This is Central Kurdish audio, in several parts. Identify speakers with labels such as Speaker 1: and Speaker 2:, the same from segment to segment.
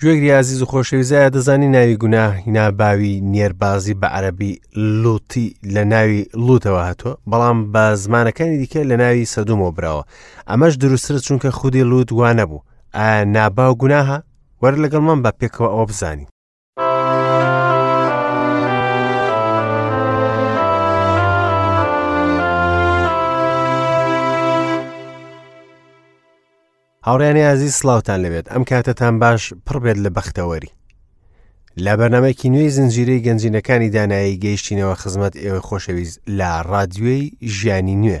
Speaker 1: گوێگری ئازیز و خۆشەویزایە دەزانی ناوی گوناه هینا باوی نێربازی بە عەربی لوتی لە ناوی لوتەوە هاتووە بەڵام بە زمانەکانی دیکە لە ناوی سەدومەوە براوە ئەمەش دروسترە چونکە خودی لوت وانە بوو ئایا ناباو گوناها وەر لەگەڵ من بە پێکەوە ئەوە بزانین هاوڕێنی ئازی سلااوان لەبێت ئەم کاتتان باش پڕبێت لە بەختەوەری لە بەرنمەکی نوێی زنجیرەی گەنجینەکانی دانایی گەیشتینەوە خزمەت ئێوە خۆشەویست لە ڕادیوێی ژیانی نوێ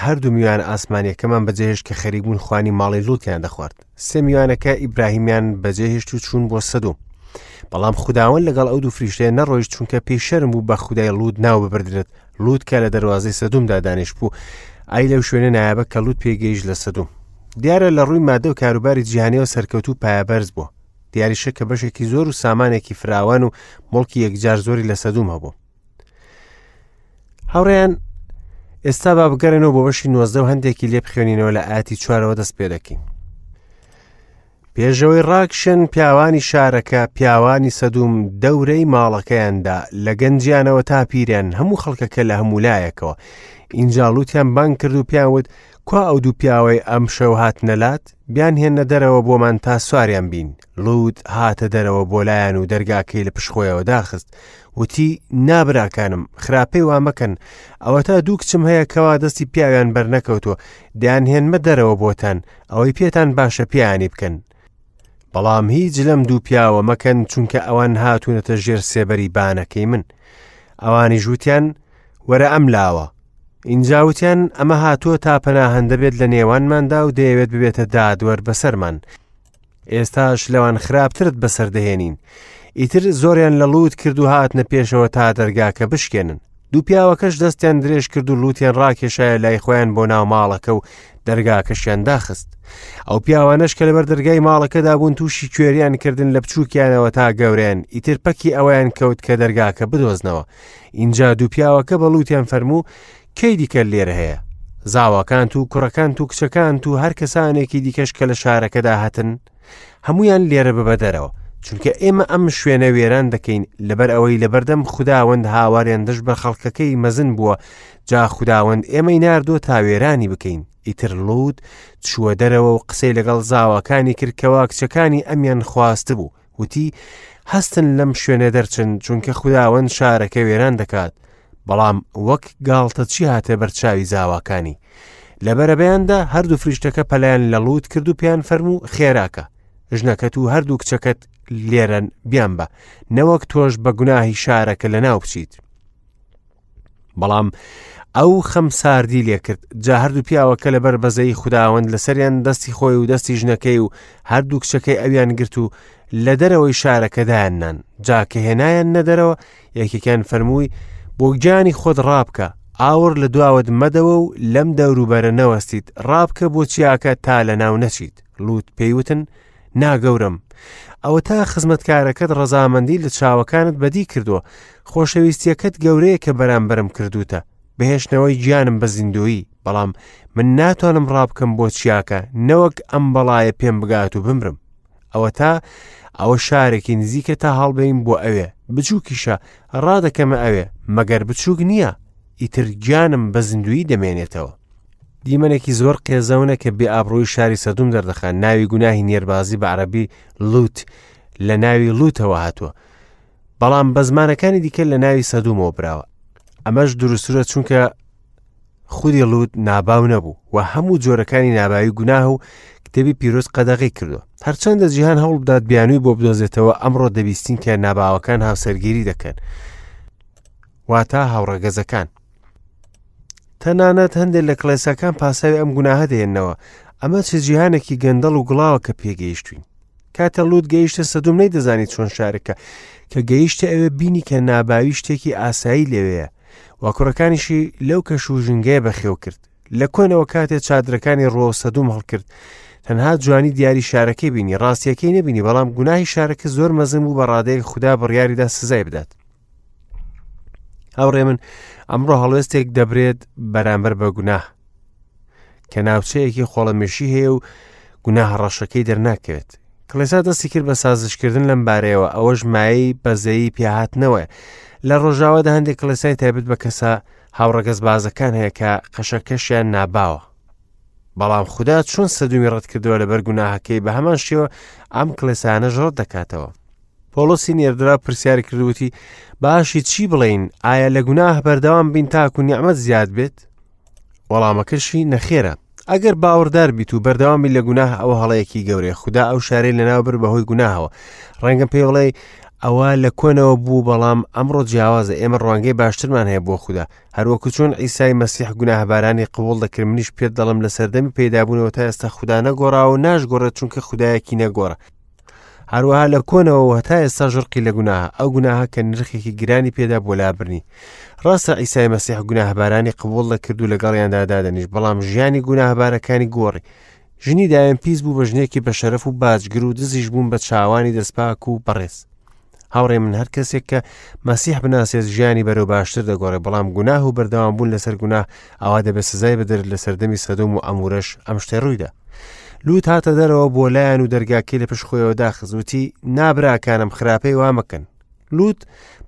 Speaker 1: هەردوو میوانە ئاسمانیەکەمان بەجێهێشت کە خەریک بوون خوانی ماڵی لوتیان دەخوارد سێ میوانەکە ئیبراهیمیان بەجێهێشت و چوون بۆ سەدوو بەڵام خداوەن لەگەڵ ئەو دوو فریشتەیە نەڕۆیشت چونکە پێی شەرم بوو بە خودای لوود ناو ببردرێت لوود کە لە دەواازەی سەدومدا دانیش بوو ئای لەو شوێنە نایابە کە لوود پێگەیش لە سەدوم دیارە لە ڕووی مادە و کاروباری جیهانەوە سەرکەوت و پایەبەرز بوو دیاریشە کە بەشێکی زۆر و سامانێکی فراوان و مڵکی یەکجار زۆری لە سەدوم هەبوو هاوڕێیان ئێستا با بگەڕێنەوە بۆ بەشی نۆزدە و هەندێکی لێ بخوێنینەوە لە ئاتی چوارەوە دەست پێ دەکەین پێشەوەی ڕاکشن پیاوانی شارەکە پیاوانی سەدوم دەورەی ماڵەکەیاندا لە گەنجیانەوە تا پیرێن هەموو خەڵکەکە لە هەموو لایەکەوە ئینجاڵوتیان بان کرد و پیاوت کوا ئەو دوو پیاوەی ئەم شەو هاتنەلات بیان هێنە دەرەوە بۆمان تا سواریان بین لوت هاتە دەرەوە بۆ لایەن و دەرگاکەی لە پشخۆیەوە داخست وتی نابراکانم خراپەی وامەکەن ئەوە تا دوو کچم هەیە کەوا دەستی پیاویان بەرنەکەوتووە دەیان هێنمە دەرەوە بۆتان ئەوەی پێتان باشە پیانی بکەن بەڵام هیچ لەم دوو پیاوە مەکەن چونکە ئەوان هاتوونەتە ژێر سێبەری بانەکەی من ئەوانی ژووتیان وەرە ئەم لاوە ئینجاوتیان ئەمە هاتووە تا پەناهەندە بێت لە نێوانماندا و دەیەوێت ببێتە دادوەر بەسەرمان ئێستاش لەوان خراپترت بەسەر دەهێنین ئیتر زۆریان لە لووت کرد و هاتنە پێشەوە تا دەرگاکە بشکێنن دوو پیاوەکەش دەستیان درێژ کرد و لووتیان ڕاکێشایە لای خۆیان بۆ ناو ماڵەکە و دەرگاکەشیان داخست ئەو پیاوانەش کە لەبەر دەرگای ماڵەکەدا بوون تووشی کوێریان کردن لە بچووکیانەوە تا گەوریان ئیتر پەکی ئەویان کەوت کە دەرگاکە بدۆزنەوە اینجا دوو پیاوەکە بە لووتیان فەرموو کەی دیکە لێرە هەیە؟ زاواکانت و کوڕەکانت و کچەکانت و هەر کەسانێکی دیکەش کە لە شارەکەدا هەتن هەمویان لێرە ببەدەرەوە چونکە ئێمە ئەم شوێنە وێران دەکەین لەبەر ئەوەی لە بەردەم خداوەند هاواریان دژ بە خەڵکەکەی مەزن بووە جا خداوەند ئێمەی نردۆ تا وێرانی بکەین ئیتر لوت چووە دەرەوە و قسەی لەگەڵ زاواکانی کردکەوە کچەکانی ئەمیان خواست بوو وتی، هەستن لەم شوێنە دەرچن، چونکە خوداوەند شارەکە وێران دەکات، بەڵام وەک گاڵتە چی هاتە بەر چاوی زاواکانی. لە بەرەبەیاندا هەردوو فریشتەکە پەلیان لە لوت کرد و پێیان فەرموو خێراکە. ژنەکەت و هەردوو کچەکەت لێرەن بیان بە نەوەک تۆش بە گوناهی شارەکە لە ناو بچیت. بەڵام ئەو خەمساردی لێکرد جا هەردوو پیاوەکە لەبەر بەزەی خداوەند لەسەریان دەستی خۆی و دەستی ژنەکەی و هەردوو کچەکەی ئەویان گرت و لە دەرەوەی شارەکەدایان نان جا کە هێنایان نەدەرەوە یەکێکیان فەرمووی بۆ گیانی خۆت ڕابکە ئاوڕ لە دواوەت مەدەوە و لەم دەوروبەرە نەوەستیت ڕابکە بۆ چیاکە تا لە ناو نەچیت لوت پێیوتن نا گەورەم ئەوەتا خزمەتکارەکەت ڕەزامەندی لە چاوەکانت بەدی کردووە خۆشەویستیەکەت گەورەیە کە بەرامبرم کردوتە بهێشتنەوەی گیانم بە زیندۆیی بەڵام من ناتوانم ڕابکەم بۆ چیاکە نەوەک ئەم بەڵایە پێم بگات و بمرم ئەوە تا ئەوە شارێکی نزیکە تا هەڵبین بۆ ئەوێ بچووکیشە ڕادەکەمە ئەوێ مەگەر بچووک نییە ئیتر گیانم بە زیندوی دەمێنێتەوە دیمەنێکی زۆر قێزەونە کە بێ ئابڕووی شاری سەدوم دەردەخات ناوی گوناهی نێربازی بە عربی لوت لە ناوی لوتەوە هاتووە بەڵام بە زمانەکانی دیکە لە ناوی سەدومەوە براوە ئەمەش دروسترە چونکە خودی لوت ناباو نەبوو و هەموو جۆرەکانی ناباوی گوناه و کتێبی پیرۆز قەدەغی کردو هەرچەندە جیهان هەوڵ بدات بیانووی بۆ بدۆزێتەوە ئەمڕۆ دەبیستین کە ناباوەکان هاوسەرگیری دەکەن واتا هاوڕەگەزەکان تەنانەت هەندێک لە کڵێسەکان پاساوی ئەم گوناهە دێنەوە ئەمە چ جیهانێکی گەندەڵ و گڵاوە کە پێگەیشتوین کاتە لووت گەیشتە سەدوم نەی دەزانی چۆن شارەکە کە گەیشتە ئەوێ بینی کە ناباوی شتێکی ئاسایی لەوەیە و کوڕەکانیشی لەو کەش و ژنگەیە بەخێو کرد لە کۆنەوە کاتێ چادرەکانی ڕۆ سەدوم هەڵکرد تەنها جوانی دیاری شارەکەی بینی ڕاستیەکەی نەبینی بەڵام گوناهی شارەکە زۆر مەزم بوو بە ڕادەیەک خوددا بڕیاریدا سزای بدات هاوڕێ من ئەمڕۆ هەڵوێستێک دەبرێت بەرامبەر بە گوناه کە ناوچەیەکی خۆڵەمێشی هەیە و گوناه ڕەشەکەی دەرناکەوێت کلێسا دەستی کرد بە سازشکردن لەم بارەیەوە ئەوەش مایەی بەزەیی پیاهاتنەوەە لە ڕۆژاوەدا هەندێک کلێسای تایبەت بە کەسە هاوڕەگەز بازەکان هەیە کە قەشەکەشیان ناباوە بەڵام خوددا چۆن سەدومی ڕەت کردەوە لەبەر گوناهەکەی بە هەمان شێوە ئەم کلێسانە ژڕ دەکاتەوە پۆڵۆسی نێردراو پرسیاری کردوتی باشی چی بڵین ئایا لە گوناه بەردەوام بین تاکو نیعممە زیاد بێت وەڵامەکەشی نەخێرە ئەگەر باوەڕدار بیت و بەردەوامی لە گوناه ئەوە هەڵەیەکی گەورەیە خدا ئەو شارەی لەناو بر بەهۆی گوناهەوە ڕەنگە پێی بڵێ ئەوە لە کۆنەوە بوو بەڵام ئەمڕۆ جیاوازە ئێمە ڕوانگەی باشترمان هەیە بۆ خوددا هەروەکو چۆن ئیسای مەسیح گوناهبارانی قوڵ دەکرد منیش پێت دەڵم لە سەردەمی پێدابوونەوە تا ئێستا خوددا نەگۆڕا و ناشگۆڕێت چونکە خدایەکی نەگۆڕە هەروەها لە کۆنەوە و هەتا ئێستا ژڕقی لە گوناهە ئەو گوناهە کە نرخێکی گرانی پێدا بۆ لابرنی ڕاستە ئیسای مەسیح گوناهبارانی قبول لە کرد و لەگەڵیاندا دادەنیش بەڵام ژیانی گوناهبارەکانی گۆڕی ژنی دایان پیس بوو بە ژنێکی بە شەرەف و باجگر و دزیش بوون بە چاوانی دەستپاک و بەڕێز هاوڕێ من هەر کەسێک کە مەسیح بناسێت ژیانی بەرەو باشتر دەگۆڕێ بەڵام گوناه و بەردەوام بوون لەسەر گوناه ئاوا دەبێت سزای بدر لە سەردەمی سەدوم و ئەمورەش ئەم شتێ ڕوویدا لوت هاتە دەرەوە بۆ لایەن و دەرگاکەی لە پشت خۆیەوە داخزوتی نابراکانم خراپەی وامەکەن لوت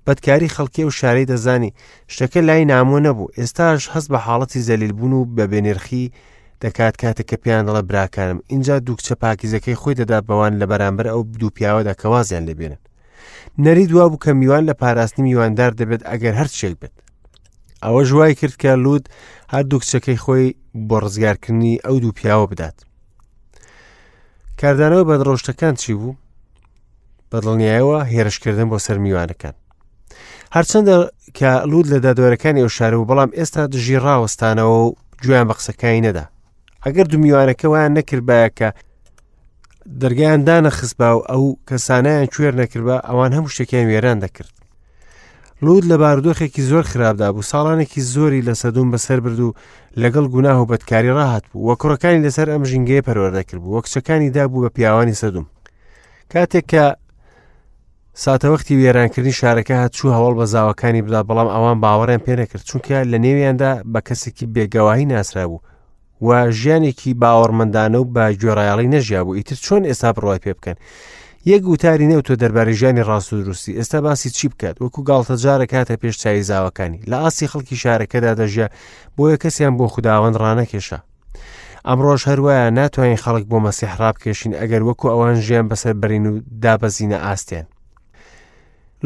Speaker 1: بەدکاری خەڵکی و شارەی دەزانی شتەکە لای نامۆ نەبوو ئێستاش هەست بە حاڵەتی زەلیل بوون و بەبێنرخی دەکات کاتێک کە پێیان دەڵێ براکانم اینجا دووکچە پاکیزەکەی خۆی دەدات بەوان لە بەرامبەر ئەو دوو پیاوەدا کە وازیان لێبێنن نەری دوا بوو کە میوان لە پاراستنی میواندار دەبێت ئەگەر هەرچێک بێت ئەوە ژوای کرد کە لود هەردوو کچەکەی خۆی بۆ ڕزگارکردنی ئەو دوو پیاوە بدات کاردانەوە بەدڕۆشتەکان چی بوو بەدڵنیایەوە هێرشکردن بۆ سەر میوانەکان هەرچەندە کە لوود لە دادوەرەکانی ئەو شارە و بەڵام ئێستا دژی ڕاوەستانەوە و گویان بە قسەکانی نەدا ئەگەر دومیوانەکە وایان نەکردبایە کە دەرگیان دانە خستبا و ئەو کەسانیان کوێر نەکردبا ئەوان هەموو شتێکیان وێران دەکرد لود لە بارودۆخێکی زۆر خراپدا بوو ساڵانێکی زۆری لە سەدوم بەسەر برد و لەگەڵ گوناه و بەدکاری ڕاهات بوو وە کوڕەکانی لەسەر ئەم ژینگەیە پەروەردەکرد بوو وەکچەکانی دابوو بە پیاوانی سەدوم کاتێک کە ساتەوەختی وێرانکردنی شارەکە هات چوو هەواڵ بە زاوەکانی بدا بەڵام ئەوان باوەڕیان پێ نەکرد چونکە لە نێویاندا بە کەسێکی بێگەواهی ناسرا بوو و ژیانێکی باوەڕمەندانە و بە گوێڕایەڵی نەژیا بوو ئیتر چۆن ئێستا بڕوای پێ بکەن یەک وتاری نەوتۆ دەربارەی ژیانی ڕاست و دروستی ئێستا باسی چی بکات وەکو گاڵتەجارە کاتە پێش چاوی زاوەکانی لە ئاستی خەڵکی شارەکەدا دەژیا بۆیە کەسیان بۆ خودداوەند ڕانەکێشە ئەمڕۆژ هەروایە ناتوانین خەڵک بۆ مەسیح ڕابکێشین ئەگەر وەکو ئەوان ژیان بەسەر بەرین و دابەزینە ئاستێن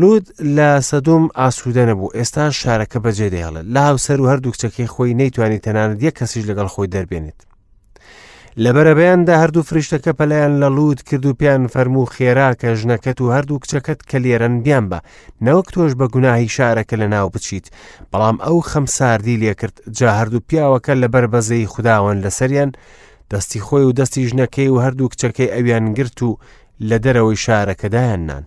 Speaker 1: لود لە سەدوم ئاسوودە نەبوو ئێستا شارەکە بەجێ دەهڵێت لە هاوسەر و هەردوو کچەکەی خۆی نەیتوانی تەنانەت یەک کەسیش لەگەڵ خۆی دەربێنێت لە بەرەبەیاندا هەردوو فریشتەکە پەلیان لە لود کرد و پیان فەرموو خێرا کە ژنەکەت و هەردوو کچەکەت کە لێرەن بیان بە نەوەک تۆش بە گوناهی شارەکە لە ناو بچیت بەڵام ئەو خەم ساردی لێکرد جا هەردوو پیاوەکە لە بەر بەزەی خداوەن لەسەریان دەستی خۆی و دەستی ژنەکەی و هەردوو کچەکەی ئەویان گرت و لە دەرەوەی شارەکەدایان نان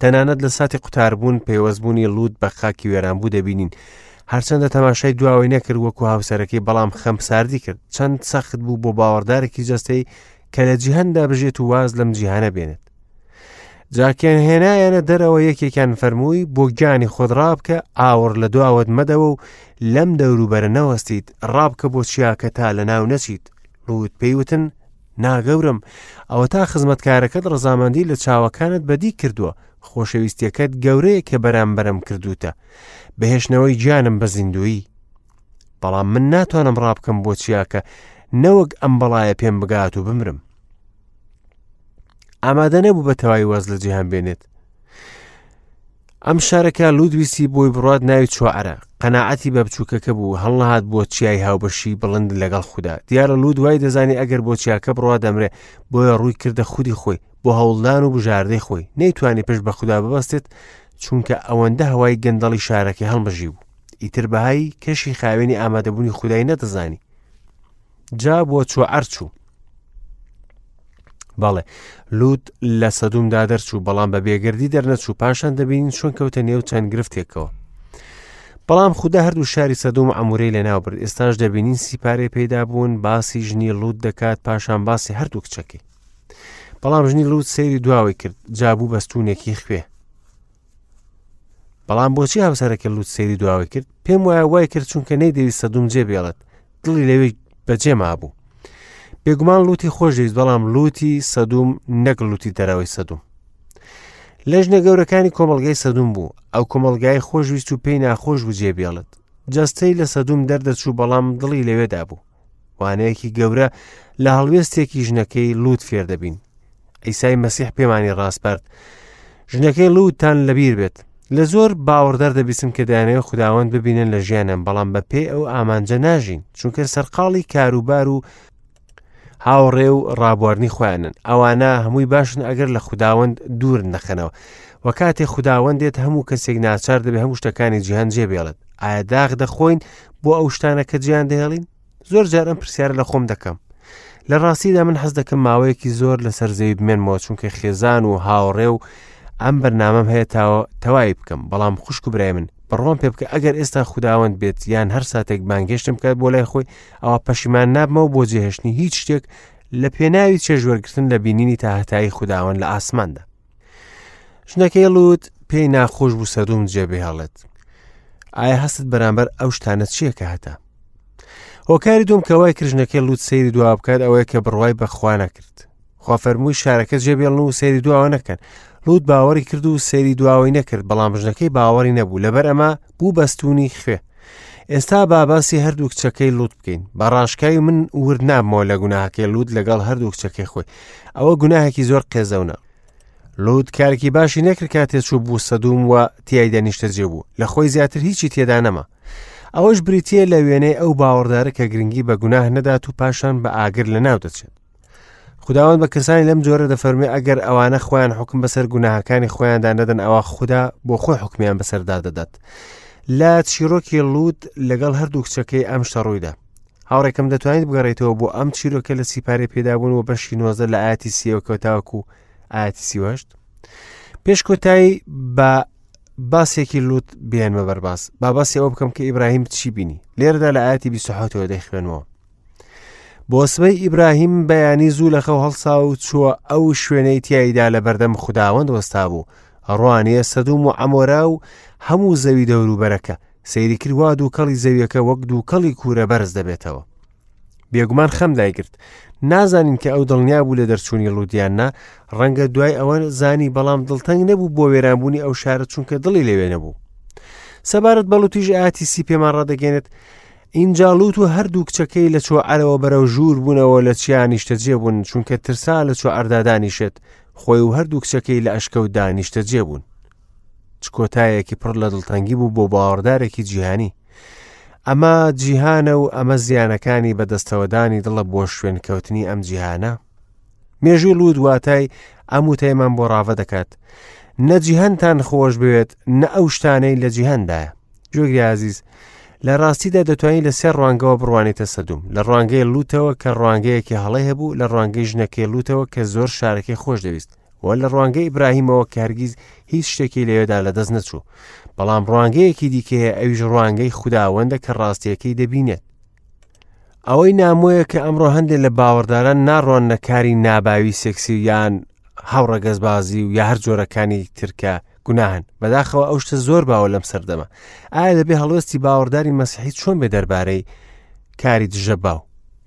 Speaker 1: تەنانەت لە ساتی قوتاربوون پەیوەستبوونی لووت بە خاکی وێران بوو دەبینین هەرچەندە تەماشای دواوەی نەکرد وەکو هاوسەرەکەی بەڵام خەم ساردی کرد چەند سەخت بوو بۆ باوەڕدارێکی جەستەی کە لە جیهندا بژێت و واز لەم جیهانە بێنێت جاکیان هێنایەنە دەرەوە یەکێکیان فەرمووی بۆ گیانی خۆت ڕابکە ئاوڕ لە دواوەت مەدەوە و لەم دەوروبەرە نەوەستیت ڕابکە بۆ چیاکە تا لە ناو نەچیت لوت پێیوتن ناگەورم ئەوە تا خزمەتکارەکەت ڕزامەندی لە چاوەکانت بەدی کردووە خۆشەویستیەکەت گەورەیە کە بەرامبەرم کردوتە بەهێشتنەوەی گیانم بە زیندویی بەڵام من ناتوانم ڕابکەم بۆ چیاکە نەوەک ئەم بەڵایە پێم بگات و بمرم ئامادە نەبوو بە تەواوی واز لە جیهان بێنێت ئەم شارەکە لودویسی بۆی بڕات ناوی چوارە قەنەعەتی بە بچووکەکە بوو هەڵنەهات بۆ چیای هاوبەشی بڵند لەگەڵ خوددا دیارە لود وای دەزانی ئەگەر بۆ چیاکە بڕوا دەمرێ بۆیە ڕووی کردە خودی خۆی بۆ هەوڵدان و بژاردەی خۆی نەیتوانی پشت بە خوددا ببەستێت چونکە ئەوەندە هەوای گەندەڵی شارەکەی هەڵمژی بوو ئیتر بەهایی کەشی خاوێنی ئامادەبوونی خودای نەدەزانی جا بۆ چوە ئەرچوو بەڵێ لوت لە سەدومدا دەرچوو بەڵام بە بێگردی دەرنەچوو پاشان دەبین چۆن کەوتە نێو چەند گرفتێکەوە بەڵام خوددا هەردوو شاری سەدوم ئەمورەی لە ناو برد ئێستاش دەبینین سیپارەی پێدا بوون باسی ژنی لوت دەکات پاشان باسی هەردوو کچەکەی بەڵام ژنی لوت سەیری دواوەی کرد جابوو بەستونێکی خوێ بەڵام بۆچی هاوسەرەکە لوت سەیری دواوەی کرد پێم وایە وای کرد چونکە نەیدەویست سەدوم جێ بێڵێت دڵی لەوێ بەجێ مابوو بێگومان لوتی خۆشەویست بەڵام لوتی سەدوم نەک لوتی دەرەوەی سەدوم لە ژنە گەورەکانی کۆمەلگای سەدوم بوو ئەو کۆمەلگای خۆشویست و پێی ناخۆش بجێ بێڵێت جەستەی لە سەدوم دەردەچوو بەڵام دڵی لەوێدا بوو وانەیەکی گەورە لە هەڵوێستێکی ژنەکەی لووت فێردەبین ئەیسای مەسیح پێمانی ڕاستپەرد ژنەکەی لوتان لەبیر بێت لە زۆر باوەڕدار دەبیستم کە دایانەوە خداوەند ببینن لە ژیانم بەڵام بە پێی ئەو ئامانجە ناژین چونکە سەرقاڵی کاروبار و هاوڕێ و ڕابواردنی خۆیانن ئەوانە هەمووی باشن ئەگەر لە خداوەند دوور نەخەنەوە و کاتێ خداوەندێت هەموو کەسێک ناچار دەبێت هەموو شتەکانی جیهان جێبێڵێت ئایا داغ دەخۆین بۆ ئەو شتانە کە جیان دەهێڵین زۆر جار ئەم پرسیارە لە خۆم دەکەم لە ڕاستیدا من حەز دەکەم ماوەیەکی زۆر لەسەر زەوی بمێنمەوە چونکە خێزان و هاوڕێ و ئەم بەرنامەم هەیە تاوە تەوای بکەم بەڵام خوشک برای من بڕۆم پێ بکە ئەگەر ئێستا خودداوەند بێت یان هەر ساتێک بانگهێشتم بکات بۆ لای خۆی ئەوە پەشیمان نابمەوە بۆ جێهێشتنی هیچ شتێک لە پێناوی چێژوەرگتن لە بینینی تاهتایی خودداوەند لە ئاسماندا ژنەکەی لوت پێی ناخۆش بوو سەردوم جێ بهێڵێت ئایا هەست بەرامبەر ئەو شتانە چییە کە هەتا هۆکاری دوم کەوای کرژنەکەی لوت سەیری دوا بکات ئەوەیە کە بڕوای بەخوا نەکرد خوا فەرمووی شارەکە جێبێڵن و سەیری دواوە نەکەن لوت باوەڕی کرد و سەیری دواوەی نەکرد بەڵام ژنەکەی باوەڕی نەبوو لەبەر ئەمە بوو بەستونی خوێ ئێستا باباسی هەردوو کچەکەی لوت بکەین بە ڕاشکاوی من ورد نابمەوە لە گوناهەکەی لوت لەگەڵ هەردوو کچەکەی خۆی ئەوە گوناهێکی زۆر قێزەونە لوت کارکی باشی نەکرد کاتێ چوو بوو سەدوم و تیای دەنیشتە جێ بوو لە خۆی زیاتر هیچی تێدا نەما ئەوەش بریتە لە وێنەی ئەو باوەڕدارە کە گرنگی بە گوناه نەدات و پاشان بە ئاگر لە ناو دەچێت خداوەند بە کەسانی لەم جۆرە دەفەرمێ ئەگەر ئەوانە خۆیان حکم بەسەر گوناهەکانی خۆیاندا نەدەن ئەوە خوددا بۆ خۆی حکمیان بەسەردا دەدات لە چیرۆکی لووت لەگەڵ هەردوو کچەکەی ئەم شتە ڕوویدا هاوڕێکم دەتوانیت بگەڕێتەوە بۆ ئەم چیرۆکە لە سیپارەی پێدابوون و بەشی نۆزە لە ئاتی سیەوەکە تاوەکو ئاتی سیوەشت پێش کۆتایی بە باسێکی لوت بیانمە بەرباس با باسی ئەوە بکەم کە ئیبراهیم چی بینی لێردا لە ئاتی 1970ەوە دەخوێنەوە بۆسبەی ئیبراهیم بەیانی زوو لە خەو هەڵسا و چووە ئەو شوێنەی تایدا لە بەردەم خداوەند وەستا بوو ڕوانیە سەدوم و ئەمۆرا و هەموو زەوی دەوروبەرەکە سەیری کردوا دووکەڵی زەویەکە وەک دووکەڵی کورە بەرز دەبێتەوە بێگومان خەم دایگرت نازانین کە ئەو دڵنیا بوو لە دەرچوونی ڕودیاننا ڕەنگە دوای ئەوە زانی بەڵام دڵتەنگ نەبوو بۆ وێرانبوونی ئەو شارە چونکە دڵی لەوێ نەبوو سەبارەت بەڵوتیژ ئاتی سی پێمان ڕدەگەێنێت ئینجا لووت و هەردوو کچەکەی لە چۆعەرەوە بەرەو ژوور بوونەوە لە چیا نیشتەجێ بوون چونکە ترسا لە چۆعەردا دانیشێت خۆی و هەردوو کچەکەی لە ئەشکەوتدا نیشتەجێ بوون چ کۆتایەکی پڕ لە دڵتەنگی بوو بۆ باوەڕدارێکی جیهانی ئەمە جیهانە و ئەمە زیانەکانی بەدەستەوەدانی دڵە بۆ شوێنکەوتنی ئەم جیهانە مێژووی لووت واتای ئەم وتەیمان بۆ ڕاڤە دەکات نە جیهنتان خۆش بوێت نە ئەو شتانەی لە جیهندایە جۆگری عزیز لە ڕاستیدا دەتوانین لە سێ ڕوانگەوە بڕوانیتە سەدوم لە ڕوانگەی لوتەوە کە ڕوانگەیەکی هەڵێ هەبوو لە ڕوانگەی ژنەکەی لوتەوە کە زۆر شارەکەی خۆش دەویست و لە ڕوانگەی ئیبراهیمەوە کە هەرگیز هیچ شتێکی لەوێدا لە دەست نەچوو بەڵام ڕوانگەیەکی دیکەیە ئەویش ڕوانگەی خودداوەندە کە ڕاستیەکەی دەبینێت ئەوەی نامۆیە کە ئەمڕۆ هەندێک لە باوەڕداران ناڕوان لە کاری ناباوی سێکسی و یان هاوڕەگەزبازی و یا هەر جۆرەکانی ترکە گوناهن بەداخەوە ئەو شتە زۆر باوە لەم سەردەمە ئایا دەبێ هەڵوێستی باوەڕداری مەسیحی چۆن بێ دەربارەی کاری دژە باو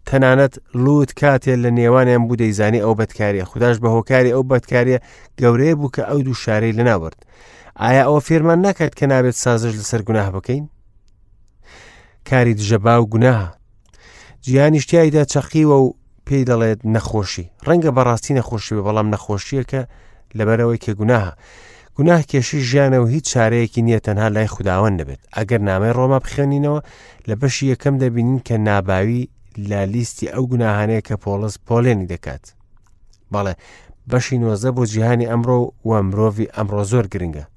Speaker 1: تەنانەت لوت کاتێ لە نێوانیان بوو دەیزانی ئەو بەدکاریە خودداش بە هۆکاری ئەو بەدکاریە گەورەیە بوو کە ئەو دوو شارەی لەناوەرد ئایا ئەوە فێرمان ناکات کە نابێت سازش لەسەر گوناه بکەین کاری دژەبا و گوناهە جیانیش تایدا چەقیوە و پێی دەڵێت نەخۆشی ڕەنگە بەڕاستی نەخۆشی بە بەڵام نەخۆشیەکە لەبەرەوەی کە گوناهە گوناه کێشی ژیانە و هیچ چارەیەکی نییە تەنها لای خودداوەند دەبێت ئەگەر نامەی ڕۆما بخێنینەوە لە بەشی یەکەم دەبینین کە ناباوی لە لیستی ئەو گوناهانەیە کە پۆڵس پۆلێنی دەکات بەڵێ بەشی نۆزە بۆ جیهانی ئەمڕۆ و مرۆڤی ئەمڕۆ زۆر گرنگە